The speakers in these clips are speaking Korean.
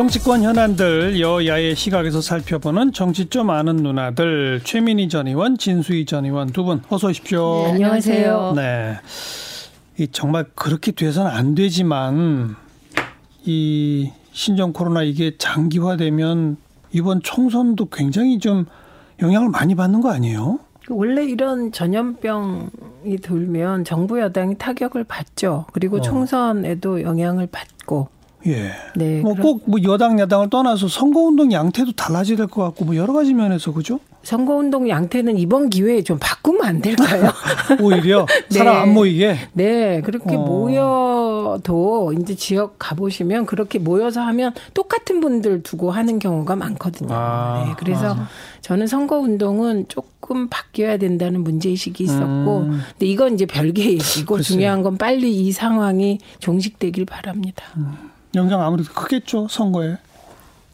정치권 현안들 여야의 시각에서 살펴보는 정치 좀 아는 누나들 최민희 전 의원, 진수희 전 의원 두 분 어서 오십시오. 네, 안녕하세요. 네. 이 정말 그렇게 돼서는 안 되지만 이 신종 코로나 이게 장기화되면 이번 총선도 굉장히 좀 영향을 많이 받는 거 아니에요? 원래 이런 전염병이 돌면 정부 여당이 타격을 받죠. 그리고 어. 총선에도 영향을 받고. 예. 네. 뭐꼭뭐 여당 야당을 떠나서 선거운동 양태도 달라져야 될 것 같고 뭐 여러 가지 면에서 그죠? 선거운동 양태는 이번 기회에 좀 바꾸면 안 될까요? 오히려 네. 사람 안 모이게. 네, 그렇게 어. 모여도 이제 지역 가 보시면 그렇게 모여서 하면 똑같은 분들 두고 하는 경우가 많거든요. 아, 네, 그래서 아. 저는 선거운동은 조금 바뀌어야 된다는 문제의식이 있었고, 음. 근데 이건 이제 별개 얘기고 글쎄요. 중요한 건 빨리 이 상황이 종식되길 바랍니다. 영향 아무래도 크겠죠 선거에.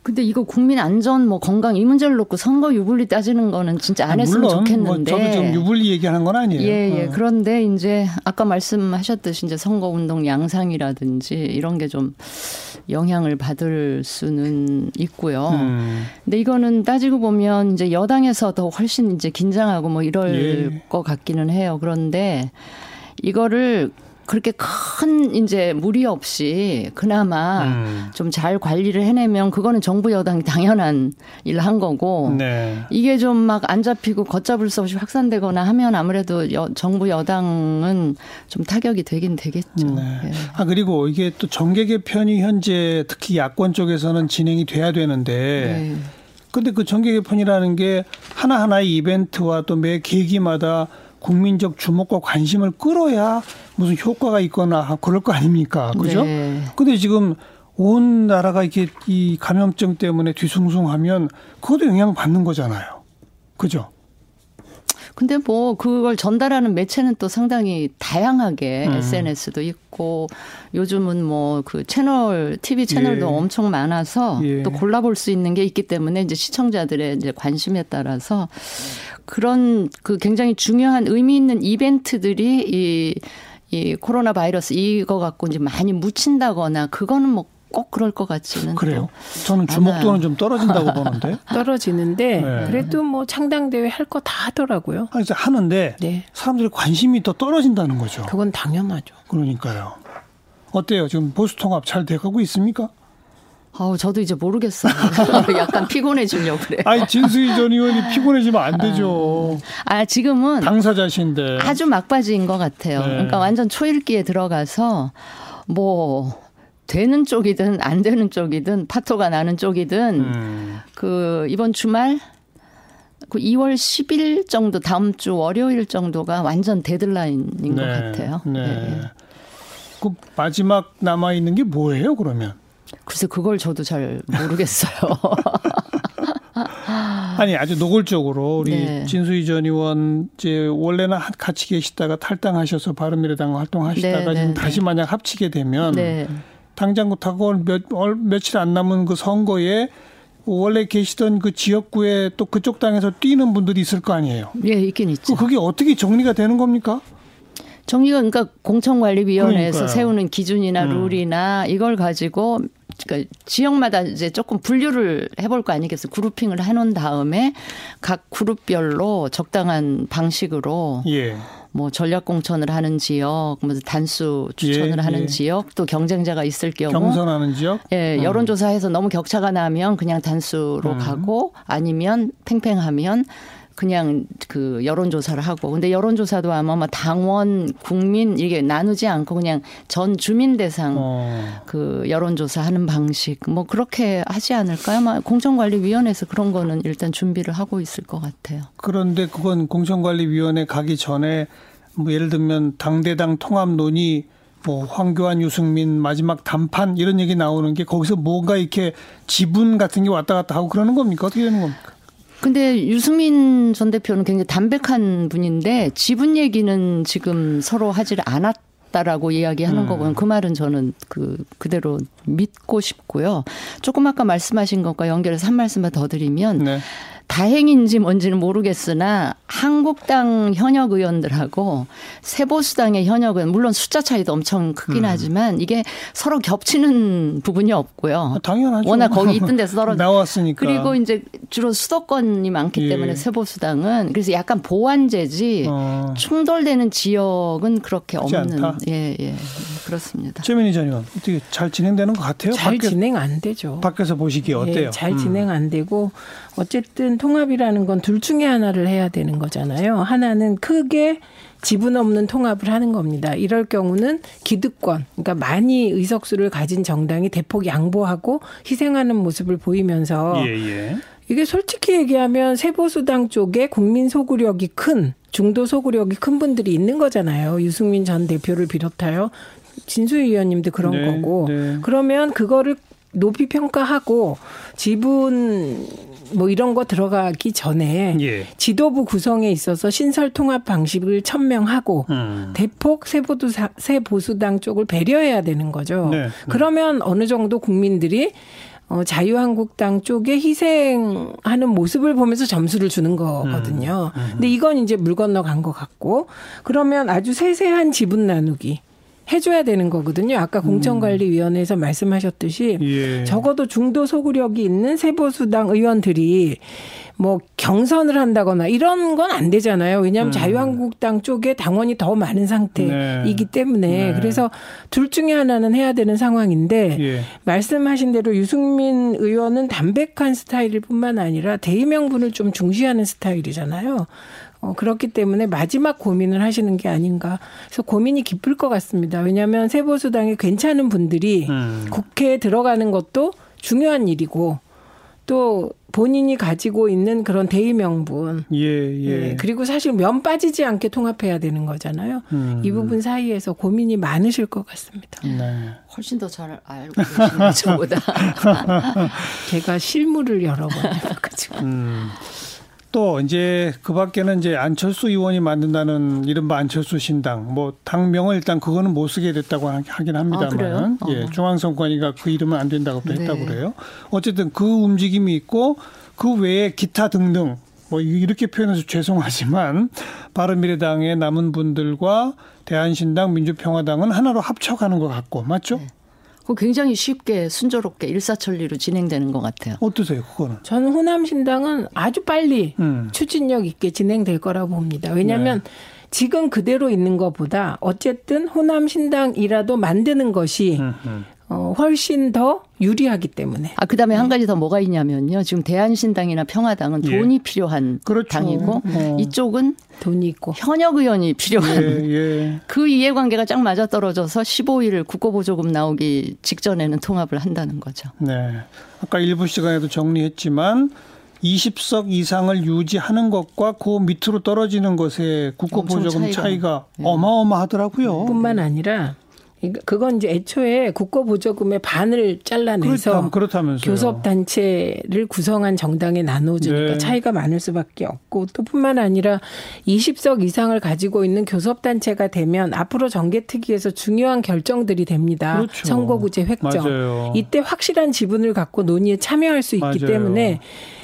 근데 이거 국민 안전 뭐 건강 이 문제를 놓고 선거 유불리 따지는 거는 진짜 안 했으면 물론 좋겠는데. 뭐 저도 좀 유불리 얘기하는 건 아니에요. 예, 예. 어. 그런데 이제 아까 말씀하셨듯이 이제 선거 운동 양상이라든지 이런 게 좀 영향을 받을 수는 있고요. 음. 근데 이거는 따지고 보면 이제 여당에서 더 훨씬 이제 긴장하고 뭐 이럴 예. 것 같기는 해요. 그런데 이거를 그렇게 큰 이제 무리 없이 그나마 음. 좀잘 관리를 해내면 그거는 정부 여당이 당연한 일을 한 거고 네. 이게 좀 막 안 잡히고 걷잡을 수 없이 확산되거나 하면 아무래도 여, 정부 여당은 좀 타격이 되긴 되겠죠. 네. 예. 아 그리고 이게 또 정계 개편이 현재 특히 야권 쪽에서는 진행이 돼야 되는데 네. 근데 그 정계 개편이라는 게 하나하나의 이벤트와 또 매 계기마다 국민적 주목과 관심을 끌어야 무슨 효과가 있거나 그럴 거 아닙니까? 그죠? 네. 근데 지금 온 나라가 이렇게 이 감염증 때문에 뒤숭숭하면 그것도 영향 받는 거잖아요. 그죠? 근데 뭐 그걸 전달하는 매체는 또 상당히 다양하게 음. SNS도 있고 요즘은 뭐 그 채널 TV 채널도 예. 엄청 많아서 예. 또 골라볼 수 있는 게 있기 때문에 이제 시청자들의 이제 관심에 따라서 그런 그 굉장히 중요한 의미 있는 이벤트들이 이, 이 코로나 바이러스 이거 갖고 이제 많이 묻힌다거나 그거는 뭐 꼭 그럴 것 같지는 그래요. 또 저는 주목도는 않아요. 좀 떨어진다고 보는데. 떨어지는데 네. 그래도 뭐 창당 대회 할 거 다 하더라고요. 아니, 그래서 하는데 네. 사람들의 관심이 더 떨어진다는 거죠. 그건 당연하죠. 그러니까요. 어때요? 지금 보수 통합 잘 돼가고 있습니까? 아우 저도 이제 모르겠어요. 약간 피곤해지려고 그래요. 아니 진수희 전 의원이 피곤해지면 안 되죠. 아 지금은 당사자신데. 아주 막바지인 것 같아요. 네. 그러니까 완전 초읽기에 들어가서 뭐 되는 쪽이든 안 되는 쪽이든 파토가 나는 쪽이든 음. 그 이번 주말 그 2월 10일 정도 다음 주 월요일 정도가 완전 데드라인인 것 같아요. 네. 예. 그 마지막 남아 있는 게 뭐예요? 그러면 글쎄 그걸 저도 잘 모르겠어요. 아니 아주 노골적으로 우리 네. 진수희 전 의원 이제 원래는 한- 같이 계시다가 탈당하셔서 바른미래당 활동하시다가 네, 지금 네, 다시 만약 합치게 되면 네. 당장 그렇다고 몇 얼- 며칠 안 남은 그 선거에 원래 계시던 그 지역구에 또 그쪽 당에서 뛰는 분들이 있을 거 아니에요. 예, 있긴 있죠. 그 그게 어떻게 정리가 되는 겁니까? 정리가 그러니까 공청관리위원회에서 그러니까요. 세우는 기준이나 음. 룰이나 이걸 가지고 그러니까 지역마다 이제 조금 분류를 해볼 거 아니겠어요? 그룹핑을 해놓은 다음에 각 그룹별로 적당한 방식으로 예. 뭐 전략 공천을 하는 지역, 뭐 단수 추천을 예, 하는 예. 지역, 또 경쟁자가 있을 경우 경선하는 지역. 예, 음. 여론조사에서 너무 격차가 나면 그냥 단수로 음. 가고 아니면 팽팽하면 그냥 그 여론조사를 하고. 근데 여론조사도 아마 뭐 당원, 국민 이게 나누지 않고 그냥 전 주민 대상 어. 그 여론조사 하는 방식 뭐 그렇게 하지 않을까요? 아마 공천관리위원회에서 그런 거는 일단 준비를 하고 있을 것 같아요. 그런데 그건 공천관리위원회 가기 전에 뭐 예를 들면 당대당 통합 논의 뭐 황교안 유승민 마지막 단판 이런 얘기 나오는 게 거기서 뭔가 이렇게 지분 같은 게 왔다 갔다 하고 그러는 겁니까? 어떻게 되는 겁니까? 근데 유승민 전 대표는 굉장히 담백한 분인데 지분 얘기는 지금 서로 하지를 않았 다라고 이야기하는 음. 거 보면 그 말은 저는 그 그대로 믿고 싶고요. 조금 아까 말씀하신 것과 연결해서 한 말씀만 더 드리면 네. 다행인지 뭔지는 모르겠으나 한국당 현역 의원들하고 세보수당의 현역 의원 물론 숫자 차이도 엄청 크긴 음. 하지만 이게 서로 겹치는 부분이 없고요. 아, 당연하죠. 워낙 거기 있던 데서 떨어 나왔으니까. 그리고 이제 주로 수도권이 많기 예. 때문에 세보수당은 그래서 약간 보완제지 어. 충돌되는 지역은 그렇게 없는 않다. 예, 예. 그렇습니다. 최민희 전 의원 어떻게 잘 진행되는 것 같아요? 잘 밖에, 진행 안 되죠. 밖에서 보시기에 예, 어때요? 예, 잘 음. 진행 안 되고 어쨌든 통합이라는 건 둘 중에 하나를 해야 되는 거잖아요. 하나는 크게 지분 없는 통합을 하는 겁니다. 이럴 경우는 기득권, 그러니까 많이 의석수를 가진 정당이 대폭 양보하고 희생하는 모습을 보이면서 예, 예. 이게 솔직히 얘기하면 세보수당 쪽에 국민 소구력이 큰 중도 소구력이 큰 분들이 있는 거잖아요. 유승민 전 대표를 비롯하여 진수희 의원님도 그런 네, 거고 네. 그러면 그거를 높이 평가하고 지분 뭐 이런 거 들어가기 전에 예. 지도부 구성에 있어서 신설 통합 방식을 천명하고 음. 대폭 세보도 새 보수당 쪽을 배려해야 되는 거죠. 네, 네. 그러면 어느 정도 국민들이 어, 자유한국당 쪽에 희생하는 모습을 보면서 점수를 주는 거거든요. 음, 음. 근데 이건 이제 물 건너간 것 같고 그러면 아주 세세한 지분 나누기. 해줘야 되는 거거든요. 아까 음. 공천관리위원회에서 말씀하셨듯이 예. 적어도 중도 소구력이 있는 세보수당 의원들이 뭐 경선을 한다거나 이런 건 안 되잖아요. 왜냐하면 음. 자유한국당 쪽에 당원이 더 많은 상태이기 네. 때문에 네. 그래서 둘 중에 하나는 해야 되는 상황인데 예. 말씀하신 대로 유승민 의원은 담백한 스타일일 뿐만 아니라 대의 명분을 좀 중시하는 스타일이잖아요. 어, 그렇기 때문에 마지막 고민을 하시는 게 아닌가. 그래서 고민이 깊을 것 같습니다. 왜냐하면 세보수당이 괜찮은 분들이 음. 국회에 들어가는 것도 중요한 일이고 또 본인이 가지고 있는 그런 대의 명분. 예, 예. 예, 그리고 사실 면 빠지지 않게 통합해야 되는 거잖아요. 음. 이 부분 사이에서 고민이 많으실 것 같습니다. 네. 훨씬 더 잘 알고 계시는 저보다. 제가 실무를 여러 번 해가지고. 음. 또 이제 그 밖에는 이제 안철수 의원이 만든다는 이른바 안철수 신당 뭐 당명을 일단 그거는 못 쓰게 됐다고 하긴 합니다만 아, 예, 어. 중앙선관위가 그 이름은 안 된다고 또 했다고 네. 그래요. 어쨌든 그 움직임이 있고 그 외에 기타 등등 뭐 이렇게 표현해서 죄송하지만 바른미래당의 남은 분들과 대한신당 민주평화당은 하나로 합쳐가는 것 같고 맞죠? 네. 그 굉장히 쉽게 순조롭게 일사천리로 진행되는 것 같아요. 어떠세요, 그거는? 저는 호남 신당은 아주 빨리 음. 추진력 있게 진행될 거라고 봅니다. 왜냐하면 네. 지금 그대로 있는 것보다 어쨌든 호남 신당이라도 만드는 것이 음, 음. 어, 훨씬 더 유리하기 때문에. 아, 그 다음에 네. 한 가지 더 뭐가 있냐면요. 지금 대한신당이나 평화당은 예. 돈이 필요한 그렇죠. 당이고 어. 이쪽은 돈이 있고 현역 의원이 필요한 예, 예. 그 이해관계가 쫙 맞아 떨어져서 15일 국고보조금 나오기 직전에는 통합을 한다는 거죠. 네. 아까 일부 시간에도 정리했지만 20석 이상을 유지하는 것과 그 밑으로 떨어지는 것의 국고보조금 차이가, 차이가 예. 어마어마하더라고요. 뿐만 아니라 그건 이제 애초에 국고 보조금의 반을 잘라내서 교섭 단체를 구성한 정당에 나눠주니까 네. 차이가 많을 수밖에 없고 또 뿐만 아니라 20석 이상을 가지고 있는 교섭 단체가 되면 앞으로 정개특위에서 중요한 결정들이 됩니다. 그렇죠. 선거구제 획정. 맞아요. 이때 확실한 지분을 갖고 논의에 참여할 수 있기 맞아요. 때문에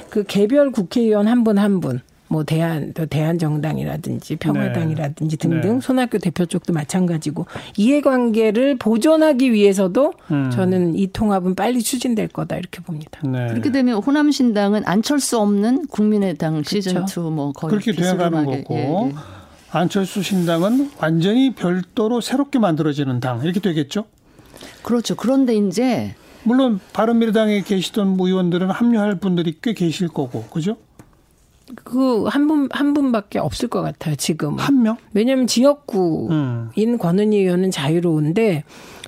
그 개별 국회의원 한 분 한 분. 뭐 대한 또 대한정당이라든지 평화당이라든지 네. 등등 네. 손학규 대표 쪽도 마찬가지고 이해관계를 보존하기 위해서도 음. 저는 이 통합은 빨리 추진될 거다 이렇게 봅니다. 네. 그렇게 되면 호남신당은 안철수 없는 국민의당 시즌 그렇죠. 2뭐 거의 그렇게 되어가는 거고 예, 예. 안철수 신당은 완전히 별도로 새롭게 만들어지는 당 이렇게 되겠죠? 그렇죠. 그런데 이제 물론 바른미래당에 계시던 의원들은 합류할 분들이 꽤 계실 거고 그죠? 그 한 분, 한 분밖에 없을 것 같아요, 지금. 한 명? 왜냐면 지역구인 음. 권은희 의원은 자유로운데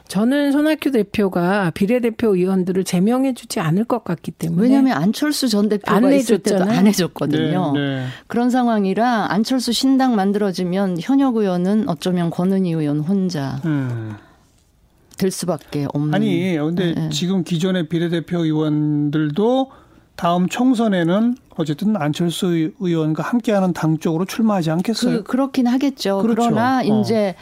저는 손학규 대표가 비례대표 의원들을 제명해 주지 않을 것 같기 때문에. 왜냐하면 안철수 전 대표가 안 있을 때도 안 해줬거든요. 네, 네. 그런 상황이라 안철수 신당 만들어지면 현역 의원은 어쩌면 권은희 의원 혼자 음. 될 수밖에 없는. 아니, 근데 네. 지금 기존의 비례대표 의원들도 다음 총선에는 어쨌든 안철수 의원과 함께하는 당 쪽으로 출마하지 않겠어요? 그, 렇긴 하겠죠. 그렇죠. 그러나 어. 이제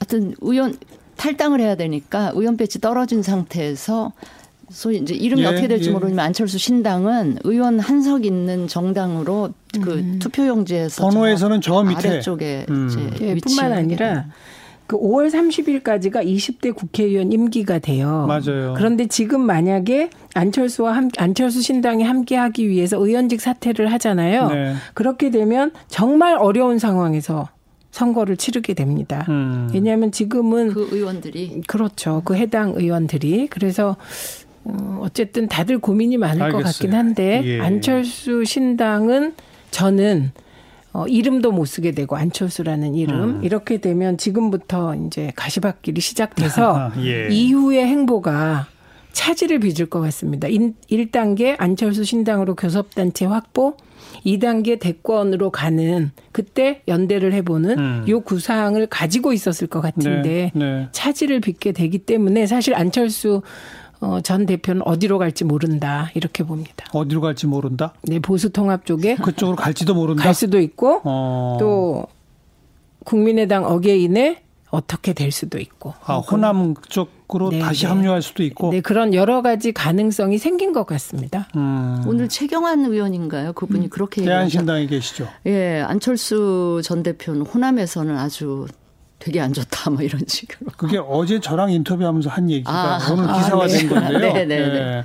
하여튼 의원 탈당을 해야 되니까 의원 배치 떨어진 상태에서 소위 이제 이름이 예, 어떻게 될지 예. 모르지만 안철수 신당은 의원 한석 있는 정당으로 그 음. 투표용지에서 번호에서는 저 밑에. 아래쪽에 음. 이제 예, 뿐만 아니라 돼요. 그 5월 30일까지가 20대 국회의원 임기가 돼요. 맞아요. 그런데 지금 만약에 안철수와 함, 안철수 신당이 함께하기 위해서 의원직 사퇴를 하잖아요. 네. 그렇게 되면 정말 어려운 상황에서 선거를 치르게 됩니다. 음. 왜냐하면 지금은 그 의원들이 그렇죠. 그 해당 의원들이 그래서 어, 어쨌든 다들 고민이 많을 것 알겠어요. 같긴 한데 예. 안철수 신당은 저는 어, 이름도 못 쓰게 되고 안철수라는 이름 음. 이렇게 되면 지금부터 이제 가시밭길이 시작돼서 예. 이후의 행보가 차질을 빚을 것 같습니다. 1 단계 안철수 신당으로 교섭단체 확보, 2단계 대권으로 가는 그때 연대를 해보는 음. 요 구상을 가지고 있었을 것 같은데 네, 네. 차질을 빚게 되기 때문에 사실 안철수 어, 전 대표는 어디로 갈지 모른다 이렇게 봅니다. 어디로 갈지 모른다. 네, 보수 통합 쪽에 그쪽으로 갈지도 모른다. 갈 수도 있고 어. 또 국민의당 어게인에 어떻게 될 수도 있고. 아, 호남 쪽으로 네, 다시 네. 합류할 수도 있고. 네, 그런 여러 가지 가능성이 생긴 것 같습니다. 음. 오늘 최경환 의원인가요? 그분이 그렇게 얘기하죠. 대한신당에 계시죠. 예, 안철수 전 대표는 호남에서는 아주 되게 안 좋다 뭐 이런 식으로. 그게 어제 저랑 인터뷰하면서 한 얘기가 아, 오늘 아, 기사화된 네. 건데요. 네, 네, 예. 네.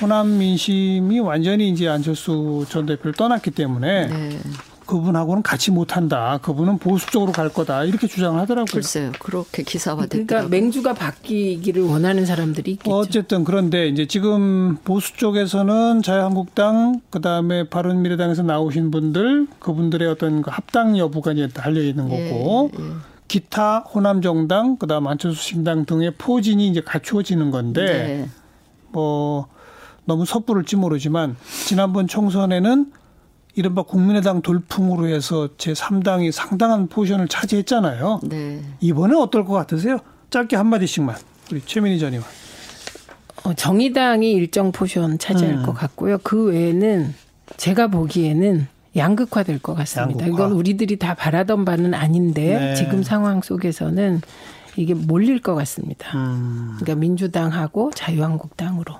호남 민심이 완전히 이제 안철수 전 대표를 떠났기 때문에 네. 그분하고는 같이 못한다. 그분은 보수 쪽으로 갈 거다. 이렇게 주장을 하더라고요. 글쎄요. 그렇게 기사화됐더라고요. 그러니까 맹주가 바뀌기를 원하는 사람들이 있겠죠. 어쨌든 그런데 이제 지금 보수 쪽에서는 자유한국당 그다음에 바른미래당에서 나오신 분들 그분들의 어떤 그 합당 여부가 이제 달려 있는 거고 예, 예. 기타 호남 정당 그다음 안철수 신당 등의 포진이 이제 갖추어지는 건데 네. 뭐 너무 섣부를지 모르지만 지난번 총선에는 이른바 국민의당 돌풍으로 해서 제 3당이 상당한 포지션을 차지했잖아요. 네. 이번에 어떨 것 같으세요? 짧게 한 마디씩만 우리 최민희 전 의원. 어, 정의당이 일정 포션 차지할 음. 것 같고요. 그 외에는 제가 보기에는 양극화될 것 같습니다. 양극화. 이건 우리들이 다 바라던 바는 아닌데 네. 지금 상황 속에서는 이게 몰릴 것 같습니다. 음. 그러니까 민주당하고 자유한국당으로.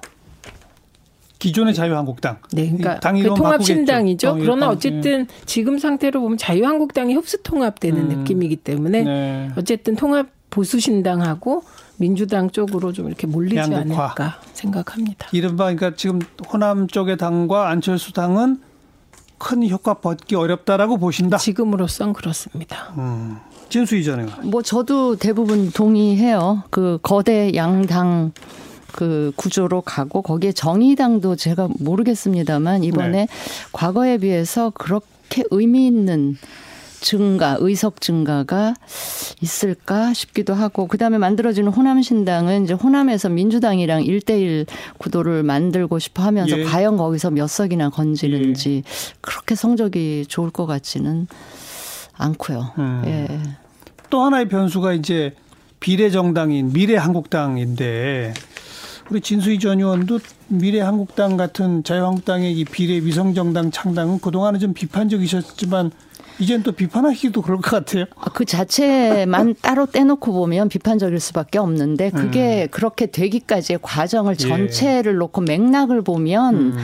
기존의 자유한국당. 네, 그러니까 이당그 이름 통합 바꾸겠죠. 신당이죠. 어, 예, 그러나 당- 어쨌든 지금 상태로 보면 자유한국당이 흡수 통합되는 음. 느낌이기 때문에 네. 어쨌든 통합 보수 신당하고 민주당 쪽으로 좀 이렇게 몰리지 양극화. 않을까 생각합니다. 이른바 그러니까 지금 호남 쪽의 당과 안철수 당은 큰 효과 받기 어렵다라고 보신다. 지금으로선 그렇습니다. 음. 진수희 전 의원. 뭐 저도 대부분 동의해요. 그 거대 양당 그 구조로 가고 거기에 정의당도 제가 모르겠습니다만 이번에 네. 과거에 비해서 그렇게 의미 있는 증가, 의석 증가가 있을까 싶기도 하고 그다음에 만들어지는 호남 신당은 이제 호남에서 민주당이랑 1대1 구도를 만들고 싶어 하면서 예. 과연 거기서 몇 석이나 건지는지 그렇게 성적이 좋을 것 같지는 않고요. 음. 예. 또 하나의 변수가 이제 비례정당인 미래한국당인데 우리 진수희 전 의원도 미래한국당 같은 자유한국당의 이 비례 위성정당 창당은 그동안은 좀 비판적이셨지만 이젠 또 비판하기도 그럴 것 같아요. 아, 그 자체만 따로 떼놓고 보면 비판적일 수밖에 없는데 그게 그렇게 되기까지의 과정을 음. 예. 전체를 놓고 맥락을 보면 음.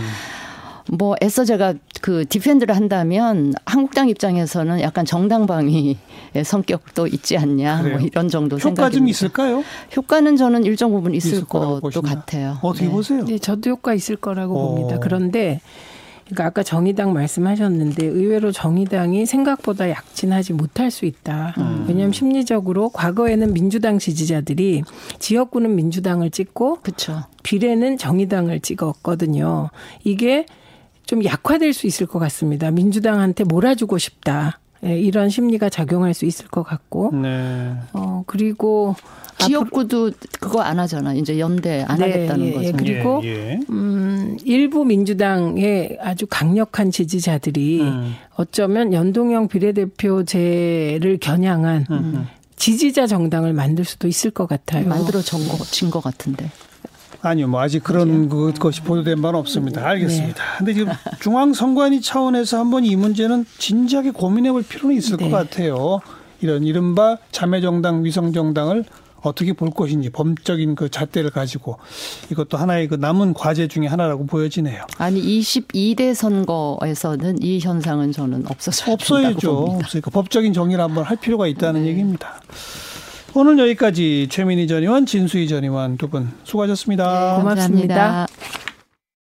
뭐 애써 제가 그 defend를 한다면 한국당 입장에서는 약간 정당방위의 성격도 있지 않냐 그래요? 뭐 이런 정도 효과 생각입니다. 좀 있을까요? 효과는 저는 일정 부분 있을, 있을 것도 보시나요? 같아요. 어떻게 네. 보세요? 네, 저도 효과 있을 거라고 어. 봅니다. 그런데 그러니까 아까 정의당 말씀하셨는데 의외로 정의당이 생각보다 약진하지 못할 수 있다. 음. 왜냐하면 심리적으로 과거에는 민주당 지지자들이 지역구는 민주당을 찍고 그렇죠. 비례는 정의당을 찍었거든요. 이게 좀 약화될 수 있을 것 같습니다. 민주당한테 몰아주고 싶다. 예, 이런 심리가 작용할 수 있을 것 같고, 네. 어, 그리고 지역구도 그거 안 하잖아. 이제 연대 안 네, 하겠다는 예, 거죠. 예. 그리고 예, 예. 음, 일부 민주당의 아주 강력한 지지자들이 음. 어쩌면 연동형 비례대표제를 겨냥한 음. 지지자 정당을 만들 수도 있을 것 같아요. 만들어진 거, 진것 같은데. 아니요, 뭐 아직 그런 것이 보도된 바는 없습니다. 알겠습니다. 근데 지금 중앙선관위 차원에서 한번 이 문제는 진지하게 고민해 볼 필요는 있을 네. 것 같아요. 이런 이른바 자매정당, 위성정당을 어떻게 볼 것인지 범적인 그 잣대를 가지고 이것도 하나의 그 남은 과제 중에 하나라고 보여지네요. 아니 22대 선거에서는 이 현상은 저는 없어져야 없어야죠. 없으니까 법적인 정리를 한번 할 필요가 있다는 얘기입니다. 오늘 여기까지 최민희 전 의원, 진수희 전 의원 두 분 수고하셨습니다. 고맙습니다. 감사합니다.